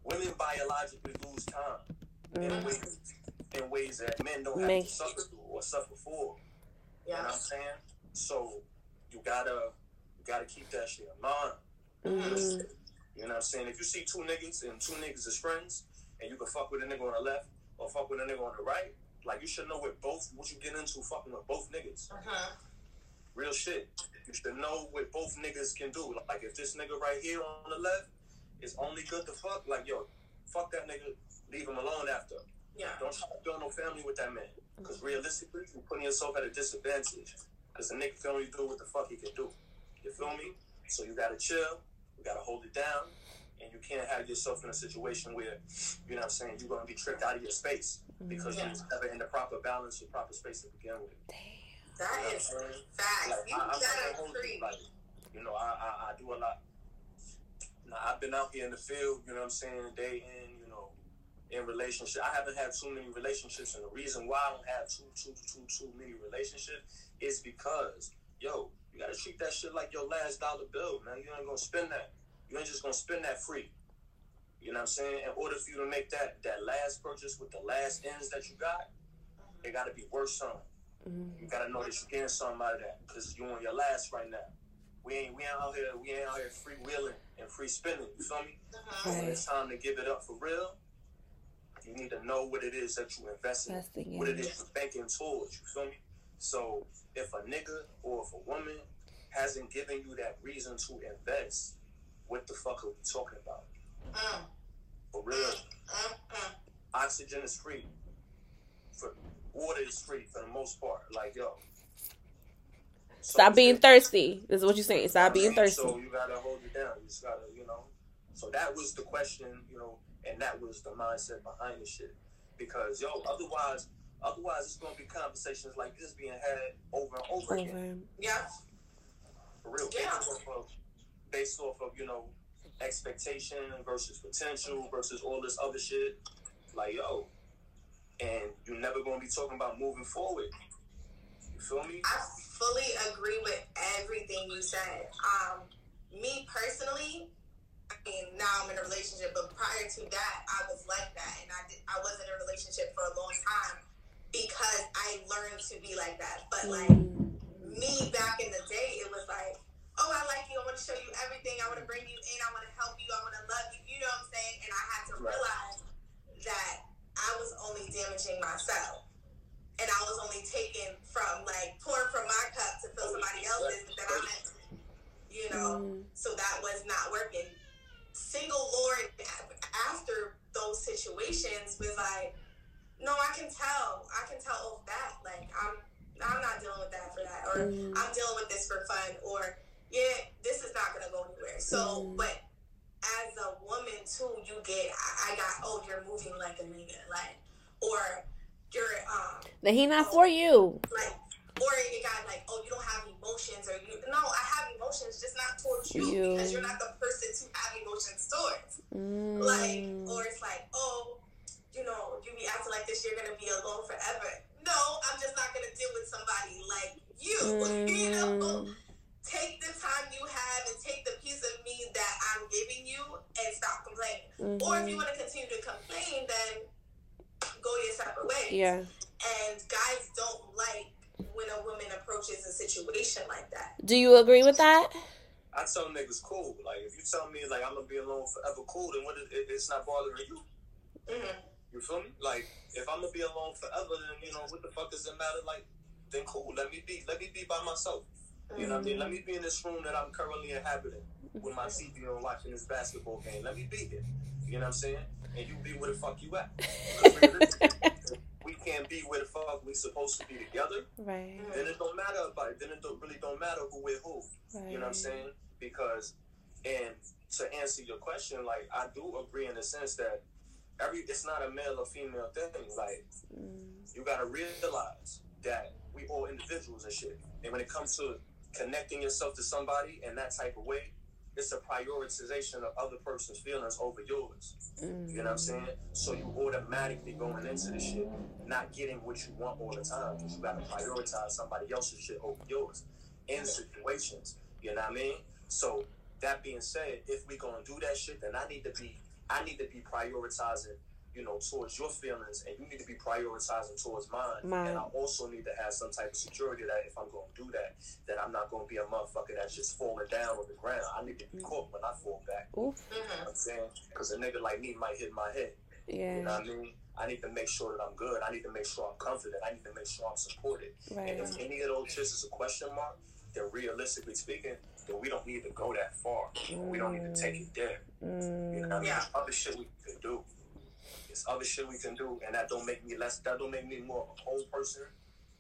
women biologically lose time mm. in ways in ways that men don't have Make. to suffer through or suffer for. Yeah. You know what I'm saying? So you gotta you gotta keep that shit in mind. Mm-hmm. You know what I'm saying? If you see two niggas and two niggas as friends, and you can fuck with a nigga on the left or fuck with a nigga on the right, like you should know what both what you get into fucking with both niggas. Uh-huh. Real shit. You should know what both niggas can do. Like if this nigga right here on the left is only good to fuck, like yo, fuck that nigga, leave him alone after. Yeah. Don't try to build no family with that man. Because realistically, you're putting yourself at a disadvantage. Because the nigga can only do what the fuck he can do. You feel me? So you gotta chill. You gotta hold it down. And you can't have yourself in a situation where, you know what I'm saying, you're gonna be tricked out of your space. Because yeah. you're never in the proper balance or proper space to begin with. Damn. That you know is facts. Like, you I, gotta like, you know, I, I, I do a lot. Now, I've been out here in the field, you know what I'm saying, day in, in relationship. I haven't had too many relationships, and the reason why I don't have too too too too many relationships is because yo, you gotta treat that shit like your last dollar bill, man. You ain't gonna spend that. You ain't just gonna spend that free. You know what I'm saying? In order for you to make that that last purchase with the last ends that you got, it gotta be worth something. Mm-hmm. You gotta know that you're getting something out of that because you on your last right now. We ain't we ain't out here we ain't out here free wheeling and free spending. You feel me? Uh-huh. When it's time to give it up for real, you need to know what it is that you invest in, Investing what it is you're banking towards. You feel me? So if a nigga or if a woman hasn't given you that reason to invest, what the fuck are we talking about? Mm. For real. Mm, mm, Oxygen is free. For water is free for the most part. Like yo. So Stop being thirsty. This is what you're saying. Stop being thirsty. So you gotta hold it down. You just gotta, you know. So that was the question, you know, and that was the mindset behind the shit. Because yo, otherwise, otherwise it's gonna be conversations like this being had over and over, over. again. Yeah. For real. Yeah. Based off of, based off of you know expectation versus potential versus all this other shit. Like yo, and you're never gonna be talking about moving forward. You feel me? I fully agree with everything you said. Um, me personally, Mean, now I'm in a relationship, but prior to that, I was like that, and I did, I was in a relationship for a long time because I learned to be like that. But like me back in the day, it was like, oh, I like you, I want to show you everything, I want to bring you in, I want to help you, I want to love you. You know what I'm saying? And I had to realize that I was only damaging myself. And I was only taking from like pouring from my cup to fill somebody else's that I meant, you know. Mm. So that was not working single Lord after those situations was like, no, I can tell. I can tell off that. Like I'm I'm not dealing with that for that. Or mm. I'm dealing with this for fun. Or yeah, this is not gonna go anywhere. So mm. but as a woman too, you get I, I, got oh you're moving like a nigga, like or you're um that he not oh, for you. Like or it got like, oh, you don't have emotions, or you no, I have emotions, just not towards you, you. because you're not the person to have emotions towards. Mm. Like, or it's like, oh, you know, you be acting like this, you're gonna be alone forever. No, I'm just not gonna deal with somebody like you. Mm. you know, take the time you have and take the piece of me that I'm giving you and stop complaining. Mm-hmm. Or if you mm-hmm. want to continue to complain, then go your separate ways. Yeah. And guys don't like when a woman approaches a situation like that. Do you agree with that? I tell niggas cool. Like if you tell me like I'm gonna be alone forever, cool. Then what? It, it's not bothering you. Mm-hmm. You feel me? Like if I'm gonna be alone forever, then you know what the fuck does it matter? Like then cool. Let me be. Let me be by myself. You know what I mean? Let me be in this room that I'm currently inhabiting with my TV on watching this basketball game. Let me be here. You know what I'm saying? And you be where the fuck you at. we can't be where the fuck we supposed to be together, right? Then it don't matter about it. Then it don't, really don't matter who with who. Right. You know what I'm saying? Because, and to answer your question, like I do agree in the sense that every it's not a male or female thing. Like mm. you gotta realize that we all individuals and shit. And when it comes to connecting yourself to somebody in that type of way, it's a prioritization of other person's feelings over yours. Mm-hmm. You know what I'm saying? So you automatically going into the shit, not getting what you want all the time because you got to prioritize somebody else's shit over yours in situations. You know what I mean? So that being said, if we gonna do that shit, then I need to be I need to be prioritizing you know, towards your feelings, and you need to be prioritizing towards mine. mine. And I also need to have some type of security that if I'm going to do that, that I'm not going to be a motherfucker that's just falling down on the ground. I need to be caught when I fall back. Oof. You know what I'm saying? Because a nigga like me might hit my head. Yeah. You know what I mean? I need to make sure that I'm good. I need to make sure I'm confident. I need to make sure I'm supported. Right. And if any of those shits is a question mark, then realistically speaking, then we don't need to go that far. Mm. We don't need to take it there. Mm. You know what I mean? Yeah. Other shit we can do. It's other shit we can do, and that don't make me less. That don't make me more of a whole person.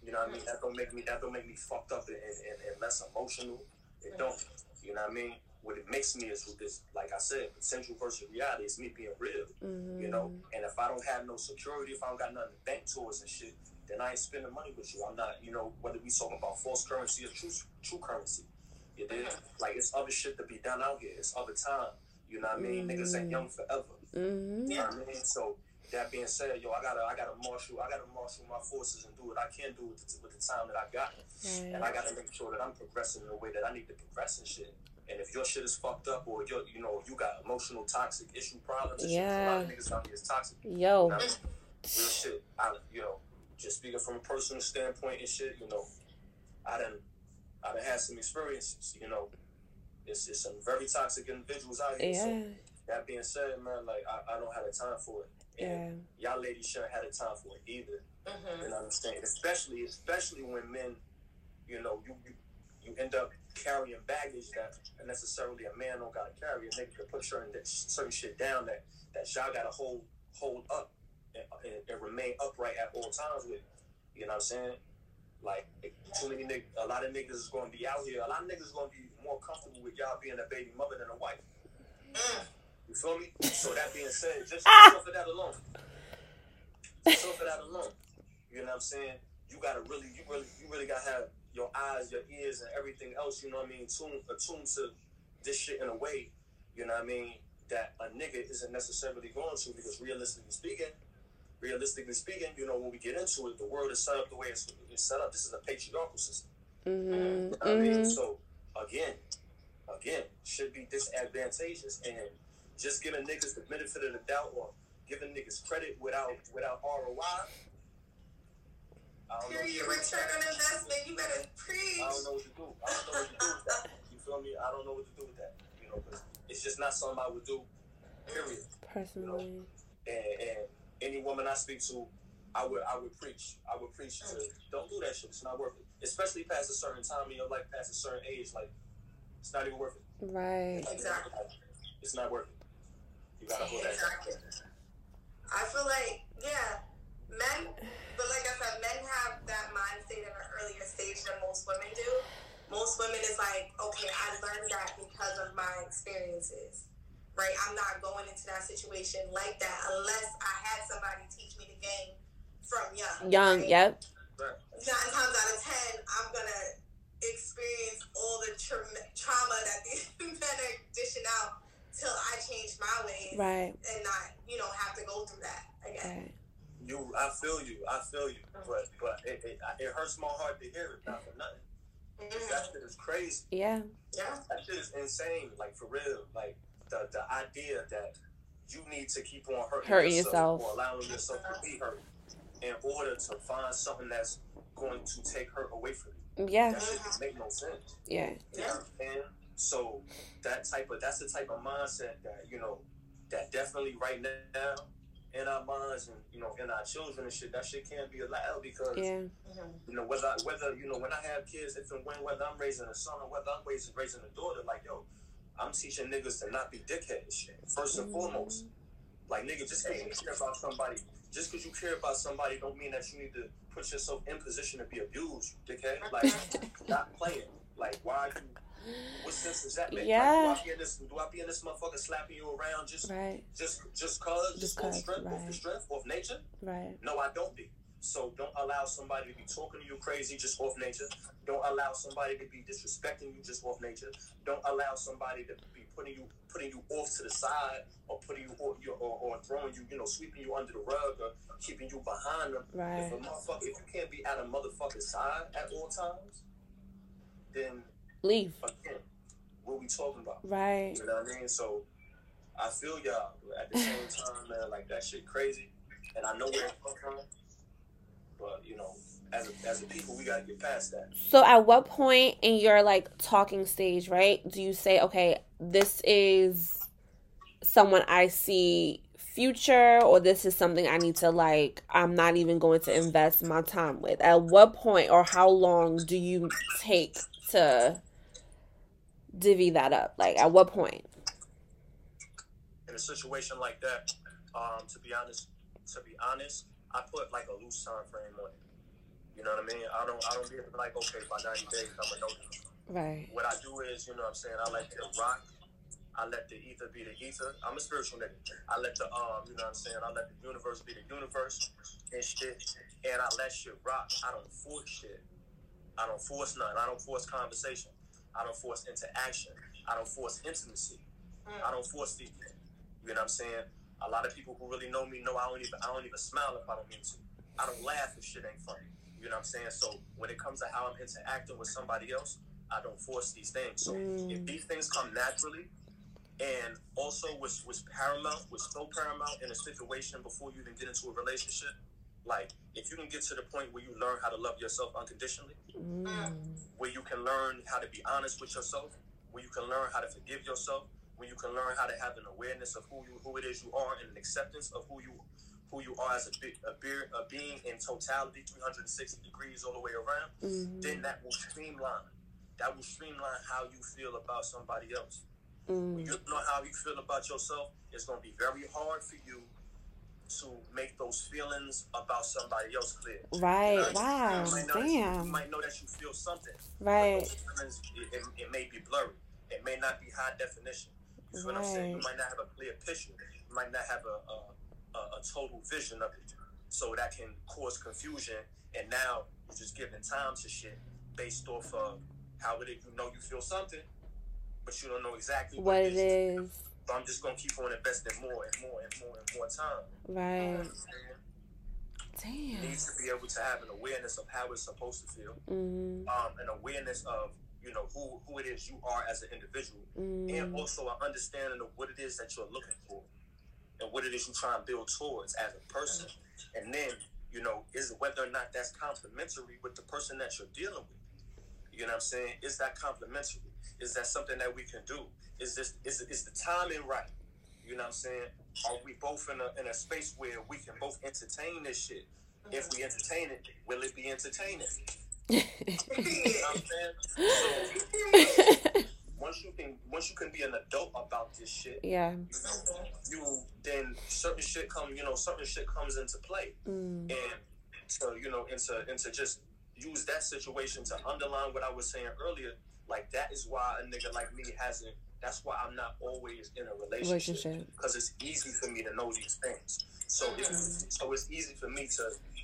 You know what I mean? That don't make me. That don't make me fucked up and, and, and less emotional. It don't. You know what I mean? What it makes me is, with this, like I said, potential versus reality is me being real. Mm-hmm. You know, and if I don't have no security, if I don't got nothing to bank towards and shit, then I ain't spending money with you. I'm not. You know, whether we talking about false currency or true true currency. You did mm-hmm. like it's other shit to be done out here. It's other time. You know what I mean? Mm-hmm. Niggas ain't young forever. Mm-hmm. You know what I mean? So that being said, yo, I gotta I gotta marshal I gotta marshal my forces and do what I can do with the, with the time that I got, right. and I gotta make sure that I'm progressing in the way that I need to progress and shit. And if your shit is fucked up, or you you know you got emotional toxic issue problems, yeah, a lot of niggas out here is toxic. Yo, real shit. I, you know, just speaking from a personal standpoint and shit, you know, I done I done had some experiences. You know, it's, it's some very toxic individuals out here. Yeah. So, that being said, man, like I, I don't have the time for it. And yeah. y'all ladies shouldn't have the time for it either. Mm-hmm. And understand, especially especially when men, you know, you, you you end up carrying baggage that necessarily a man don't gotta carry. A nigga can put certain certain shit down that that y'all gotta hold hold up and, and, and, remain upright at all times with. You know what I'm saying? Like too many niggas, a lot of niggas is gonna be out here. A lot of niggas is gonna be more comfortable with y'all being a baby mother than a wife. Mm. You feel me? So that being said, just ah! for that alone. Just for that alone. You know what I'm saying? You gotta really, you really, you really gotta have your eyes, your ears, and everything else. You know what I mean? Tune, attuned to this shit in a way. You know what I mean? That a nigga isn't necessarily going to because realistically speaking, realistically speaking, you know, when we get into it, the world is set up the way it's, it's set up. This is a patriarchal system. Mm-hmm. You know what. I mean? Mm-hmm. So again, again, should be disadvantageous and just giving niggas the benefit of the doubt or giving niggas credit without without ROI. Period. Return on investment. You better preach. I don't know what to do. I don't know what to do with that. You feel me? I don't know what to do with that. You know, because it's just not something I would do. Period. Personally. You know? and, and any woman I speak to, I would I would preach. I would preach to don't do that shit. It's not worth it. Especially past a certain time in your life, past a certain age, like it's not even worth it. Right. Exactly. It's not worth it. You gotta hold that. Exactly. I feel like, yeah, men, but like I said, men have that mind state at an earlier stage than most women do. Most women is like, okay, I learned that because of my experiences, right? I'm not going into that situation like that unless I had somebody teach me the game from young. Young, right? yep. Nine times out of ten, I'm gonna experience all the tra- trauma that these men are dishing out till I change my ways, right, and not you know have to go through that again. Right. You, I feel you, I feel you, mm-hmm. but but it, it, it, hurts my heart to hear it, not for nothing. Mm-hmm. That shit is crazy. Yeah, yeah, that shit is insane. Like for real, like the the idea that you need to keep on hurting, hurting yourself, yourself, or allowing yourself to be hurt in order to find something that's going to take her away from you. Yeah, that shit make no sense. Yeah, yeah, and so that type of that's the type of mindset that you know that definitely right now in our minds and you know in our children and shit that shit can't be allowed because yeah. you know whether whether you know when I have kids if and when whether I'm raising a son or whether I'm raising raising a daughter like yo I'm teaching niggas to not be dickheads shit first and mm-hmm. foremost like nigga just because you care about somebody just because you care about somebody don't mean that you need to put yourself in position to be abused dickhead like not playing like why you what sense does that make? Yeah. Like, do I be in this? Do I be in this motherfucker slapping you around just, right. just, just cause, just, just cause, strength, right. off the strength, off nature? Right. No, I don't be. So don't allow somebody to be talking to you crazy just off nature. Don't allow somebody to be disrespecting you just off nature. Don't allow somebody to be putting you putting you off to the side or putting you or, or, or throwing you, you know, sweeping you under the rug or keeping you behind them. Right. If a motherfucker, if you can't be at a motherfucker's side at all times, then leave. Again, what we talking about? Right. You know what I mean? So I feel y'all at the same time, man. Like that shit crazy, and I know where it comes from. But you know, as a, as a people, we gotta get past that. So, at what point in your like talking stage, right, do you say, okay, this is someone I see future, or this is something I need to like, I'm not even going to invest my time with? At what point, or how long do you take to divvy that up? Like, at what point? In a situation like that, um, to be honest, to be honest, I put like a loose time frame on it. You know what I mean? I don't I don't be like, okay, by 90 days I'm know this. Right. What I do is, you know what I'm saying, I let the rock, I let the ether be the ether. I'm a spiritual nigga. I let the um, you know what I'm saying, I let the universe be the universe and shit. And I let shit rock. I don't force shit. I don't force nothing. I don't force conversation. I don't force interaction. I don't force intimacy. I don't force these things. You know what I'm saying? A lot of people who really know me know I don't even I don't even smile if I don't mean to. I don't laugh if shit ain't funny. You know what I'm saying? So when it comes to how I'm interacting with somebody else, I don't force these things. So mm. if these things come naturally, and also was was paramount, was so paramount in a situation before you even get into a relationship. Like if you can get to the point where you learn how to love yourself unconditionally, mm. where you can learn how to be honest with yourself, where you can learn how to forgive yourself, where you can learn how to have an awareness of who you who it is you are and an acceptance of who you who you are as a, a, a being in totality, 360 degrees all the way around, mm-hmm. then that will streamline. That will streamline how you feel about somebody else. Mm-hmm. When you know how you feel about yourself, it's going to be very hard for you to make those feelings about somebody else clear. Right. You know, wow. You Damn. you might know that you feel something. Right. Feelings, it, it, it, may be blurry. It may not be high definition. You right. what I'm saying? You might not have a clear picture. You might not have a, a, a, a total vision of it. So that can cause confusion. And now you're just giving time to shit based off of how it is you know you feel something, but you don't know exactly what, what it is. is. So I'm just gonna keep on investing more and more and more and more time. Right. Damn. You need to be able to have an awareness of how it's supposed to feel. Mm-hmm. Um, an awareness of you know who who it is you are as an individual, mm. and also an understanding of what it is that you're looking for, and what it is you try and build towards as a person, and then you know is whether or not that's complementary with the person that you're dealing with. You know what I'm saying? Is that complementary? Is that something that we can do? Is this is is the timing right? You know what I'm saying? Are we both in a in a space where we can both entertain this shit? If we entertain it, will it be entertaining? once you can once you can be an adult about this shit, yeah, you, know, you then certain shit come, you know, certain shit comes into play, mm. and so you know, into into just use that situation to underline what I was saying earlier. Like that is why a nigga like me hasn't. That's why I'm not always in a relationship because it's easy for me to know these things. So it's so it's easy for me to,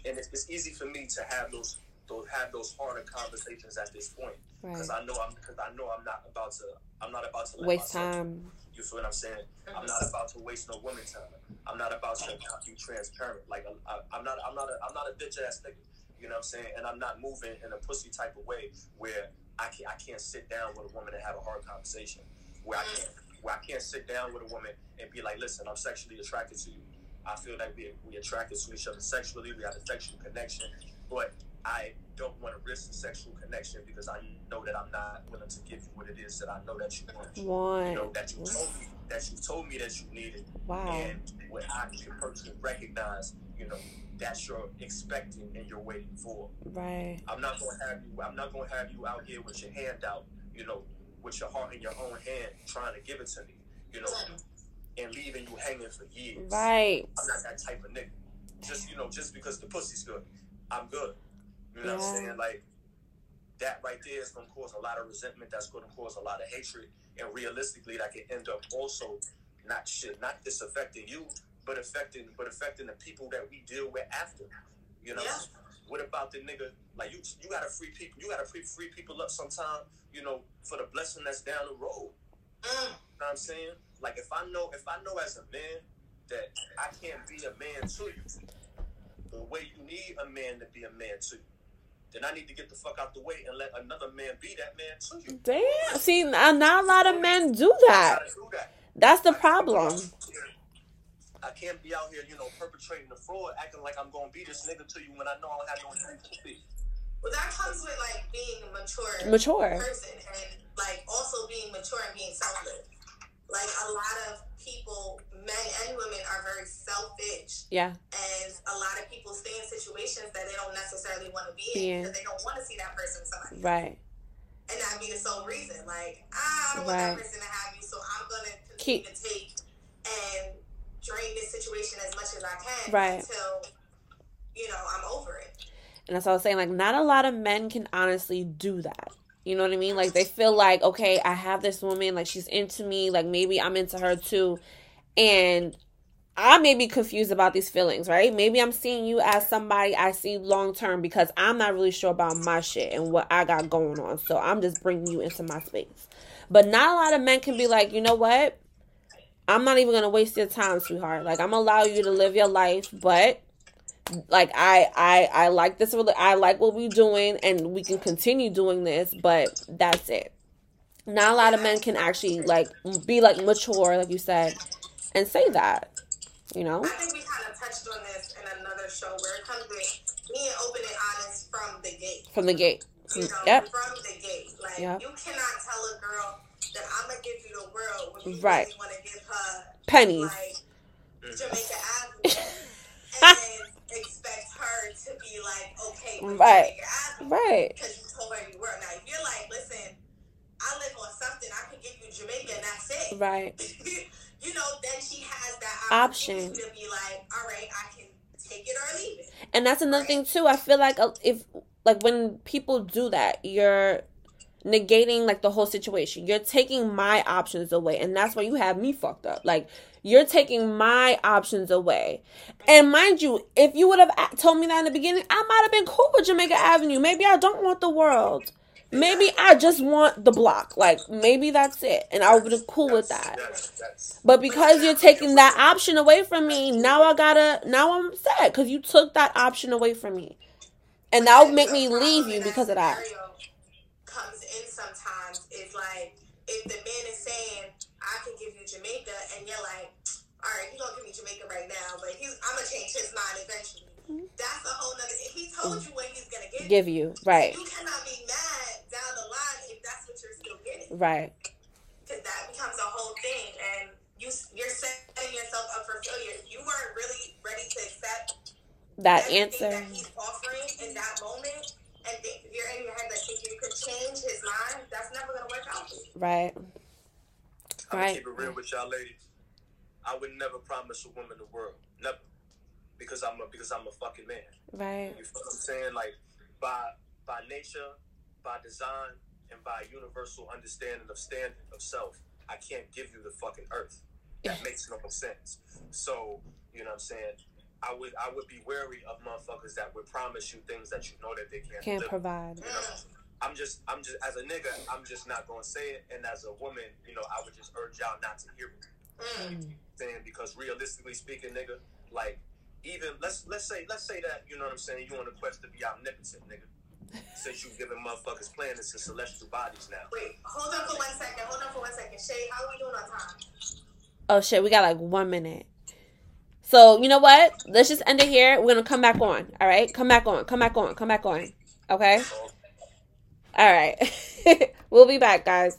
and it's, it's easy for me to have those those have those harder conversations at this point because right. I know I'm because I know I'm not about to I'm not about to waste time. You feel what I'm saying? I'm not about to waste no woman time. I'm not about to not be transparent. Like I, am not I'm not a, I'm not a bitch ass nigga. You know what I'm saying? And I'm not moving in a pussy type of way where I can't, I can't sit down with a woman and have a hard conversation. Where I can't where I can't sit down with a woman and be like, listen, I'm sexually attracted to you. I feel like we we attracted to each other sexually. We have a sexual connection, but I don't want to risk the sexual connection because I know that I'm not willing to give you what it is that I know that you want. Want. You know, that you told me that you told me that you needed. Wow. And what I can personally recognize, you know, that you're expecting and you're waiting for. Right. I'm not gonna have you I'm not gonna have you out here with your hand out, you know, with your heart in your own hand trying to give it to me, you know, and leaving you hanging for years. Right. I'm not that type of nigga. Just you know, just because the pussy's good, I'm good. You know yeah. what I'm saying? Like that right there is going to cause a lot of resentment. That's going to cause a lot of hatred, and realistically, that can end up also not shit, not just affecting you, but affecting but affecting the people that we deal with after. You You know, yeah. what about the nigga? Like you, you gotta free people. You gotta free free people up sometime. You know, for the blessing that's down the road. Mm. You know what I'm saying? Like if I know, if I know as a man that I can't be a man to you, the way you need a man to be a man to you then I need to get the fuck out the way and let another man be that man to you. Damn. See, not a lot of men do that. Do that. That's the problem. I can't be out here, you know, perpetrating the fraud, acting like I'm gonna be this nigga to you when I know I don't have no intention to be. Well, that comes with like being a mature, mature person, and like also being mature and being selfless. Like a lot of people, men and women, are very selfish. Yeah. And a lot of people stay in situations that they don't necessarily want to be in yeah. because they don't want to see that person somebody. Right. And that be the sole reason. Like, ah, I don't want that person to have you, so I'm gonna continue Keep. to take and drain this situation as much as I can right. until you know I'm over it. And that's what I was saying. Like, not a lot of men can honestly do that. You know what I mean? Like they feel like, okay, I have this woman, like she's into me, like maybe I'm into her too. And I may be confused about these feelings, right? Maybe I'm seeing you as somebody I see long term because I'm not really sure about my shit and what I got going on. So I'm just bringing you into my space. But not a lot of men can be like, you know what? I'm not even gonna waste your time, sweetheart. Like I'm allow you to live your life, but like I I I like this really I like what we're doing and we can continue doing this, but that's it. Not a lot of men can actually like be like mature, like you said, and say that. You know. I think we kind of touched on this in another show where it comes with being open and honest from the gate. From the gate. You know, yep. from the gate. Like yep. you cannot tell a girl that I'm gonna give you the world when you right. really want to give her pennies. Like Jamaica Avenue. and expect her to be like okay right right because you told her you were now if you're like listen i live on something i can give you jamaica and that's it right you know then she has that option to be like all right i can take it or leave it and that's another right? thing too i feel like uh, if like when people do that you're negating like the whole situation. You're taking my options away, and that's why you have me fucked up. Like you're taking my options away. And mind you, if you would have told me that in the beginning, I might have been cool with Jamaica Avenue. Maybe I don't want the world. Maybe I just want the block. Like maybe that's it, and I would have cool with that. But because you're taking that option away from me, now I gotta. Now I'm sad because you took that option away from me, and that would make me leave you because of that. Comes in sometimes is like if the man is saying I can give you Jamaica, and you're like, all right, he's gonna give me Jamaica right now, but he's I'm gonna change his mind eventually. Mm-hmm. That's a whole nother. If he told you what he's gonna give, give you, right? You cannot be mad down the line if that's what you're still getting, right? Because that becomes a whole thing, and you you're setting yourself up for failure. You weren't really ready to accept that answer that he's offering in that moment, and think, if you're in your head that think you could change his mind, that's never gonna work out. Right. I'm right. keep it real with y'all ladies. I would never promise a woman the world. Never. Because I'm a because I'm a fucking man. Right. You feel what I'm saying? Like by by nature, by design, and by universal understanding of standing of self, I can't give you the fucking earth. That makes no sense. So, you know what I'm saying? I would I would be wary of motherfuckers that would promise you things that you know that they can't can't provide. You know? I'm just, I'm just, as a nigga, I'm just not gonna say it. And as a woman, you know, I would just urge y'all not to hear me. Mm. Saying because realistically speaking, nigga, like even let's let's say let's say that you know what I'm saying. You on a quest to be omnipotent, nigga. Since you giving motherfuckers planets and celestial bodies now. Wait, hold on for one second. Hold on for one second. Shea, how are we doing on time? Oh shit, we got like one minute. So you know what? Let's just end it here. We're gonna come back on. All right, come back on. Come back on. Come back on. Okay. All right. we'll be back, guys.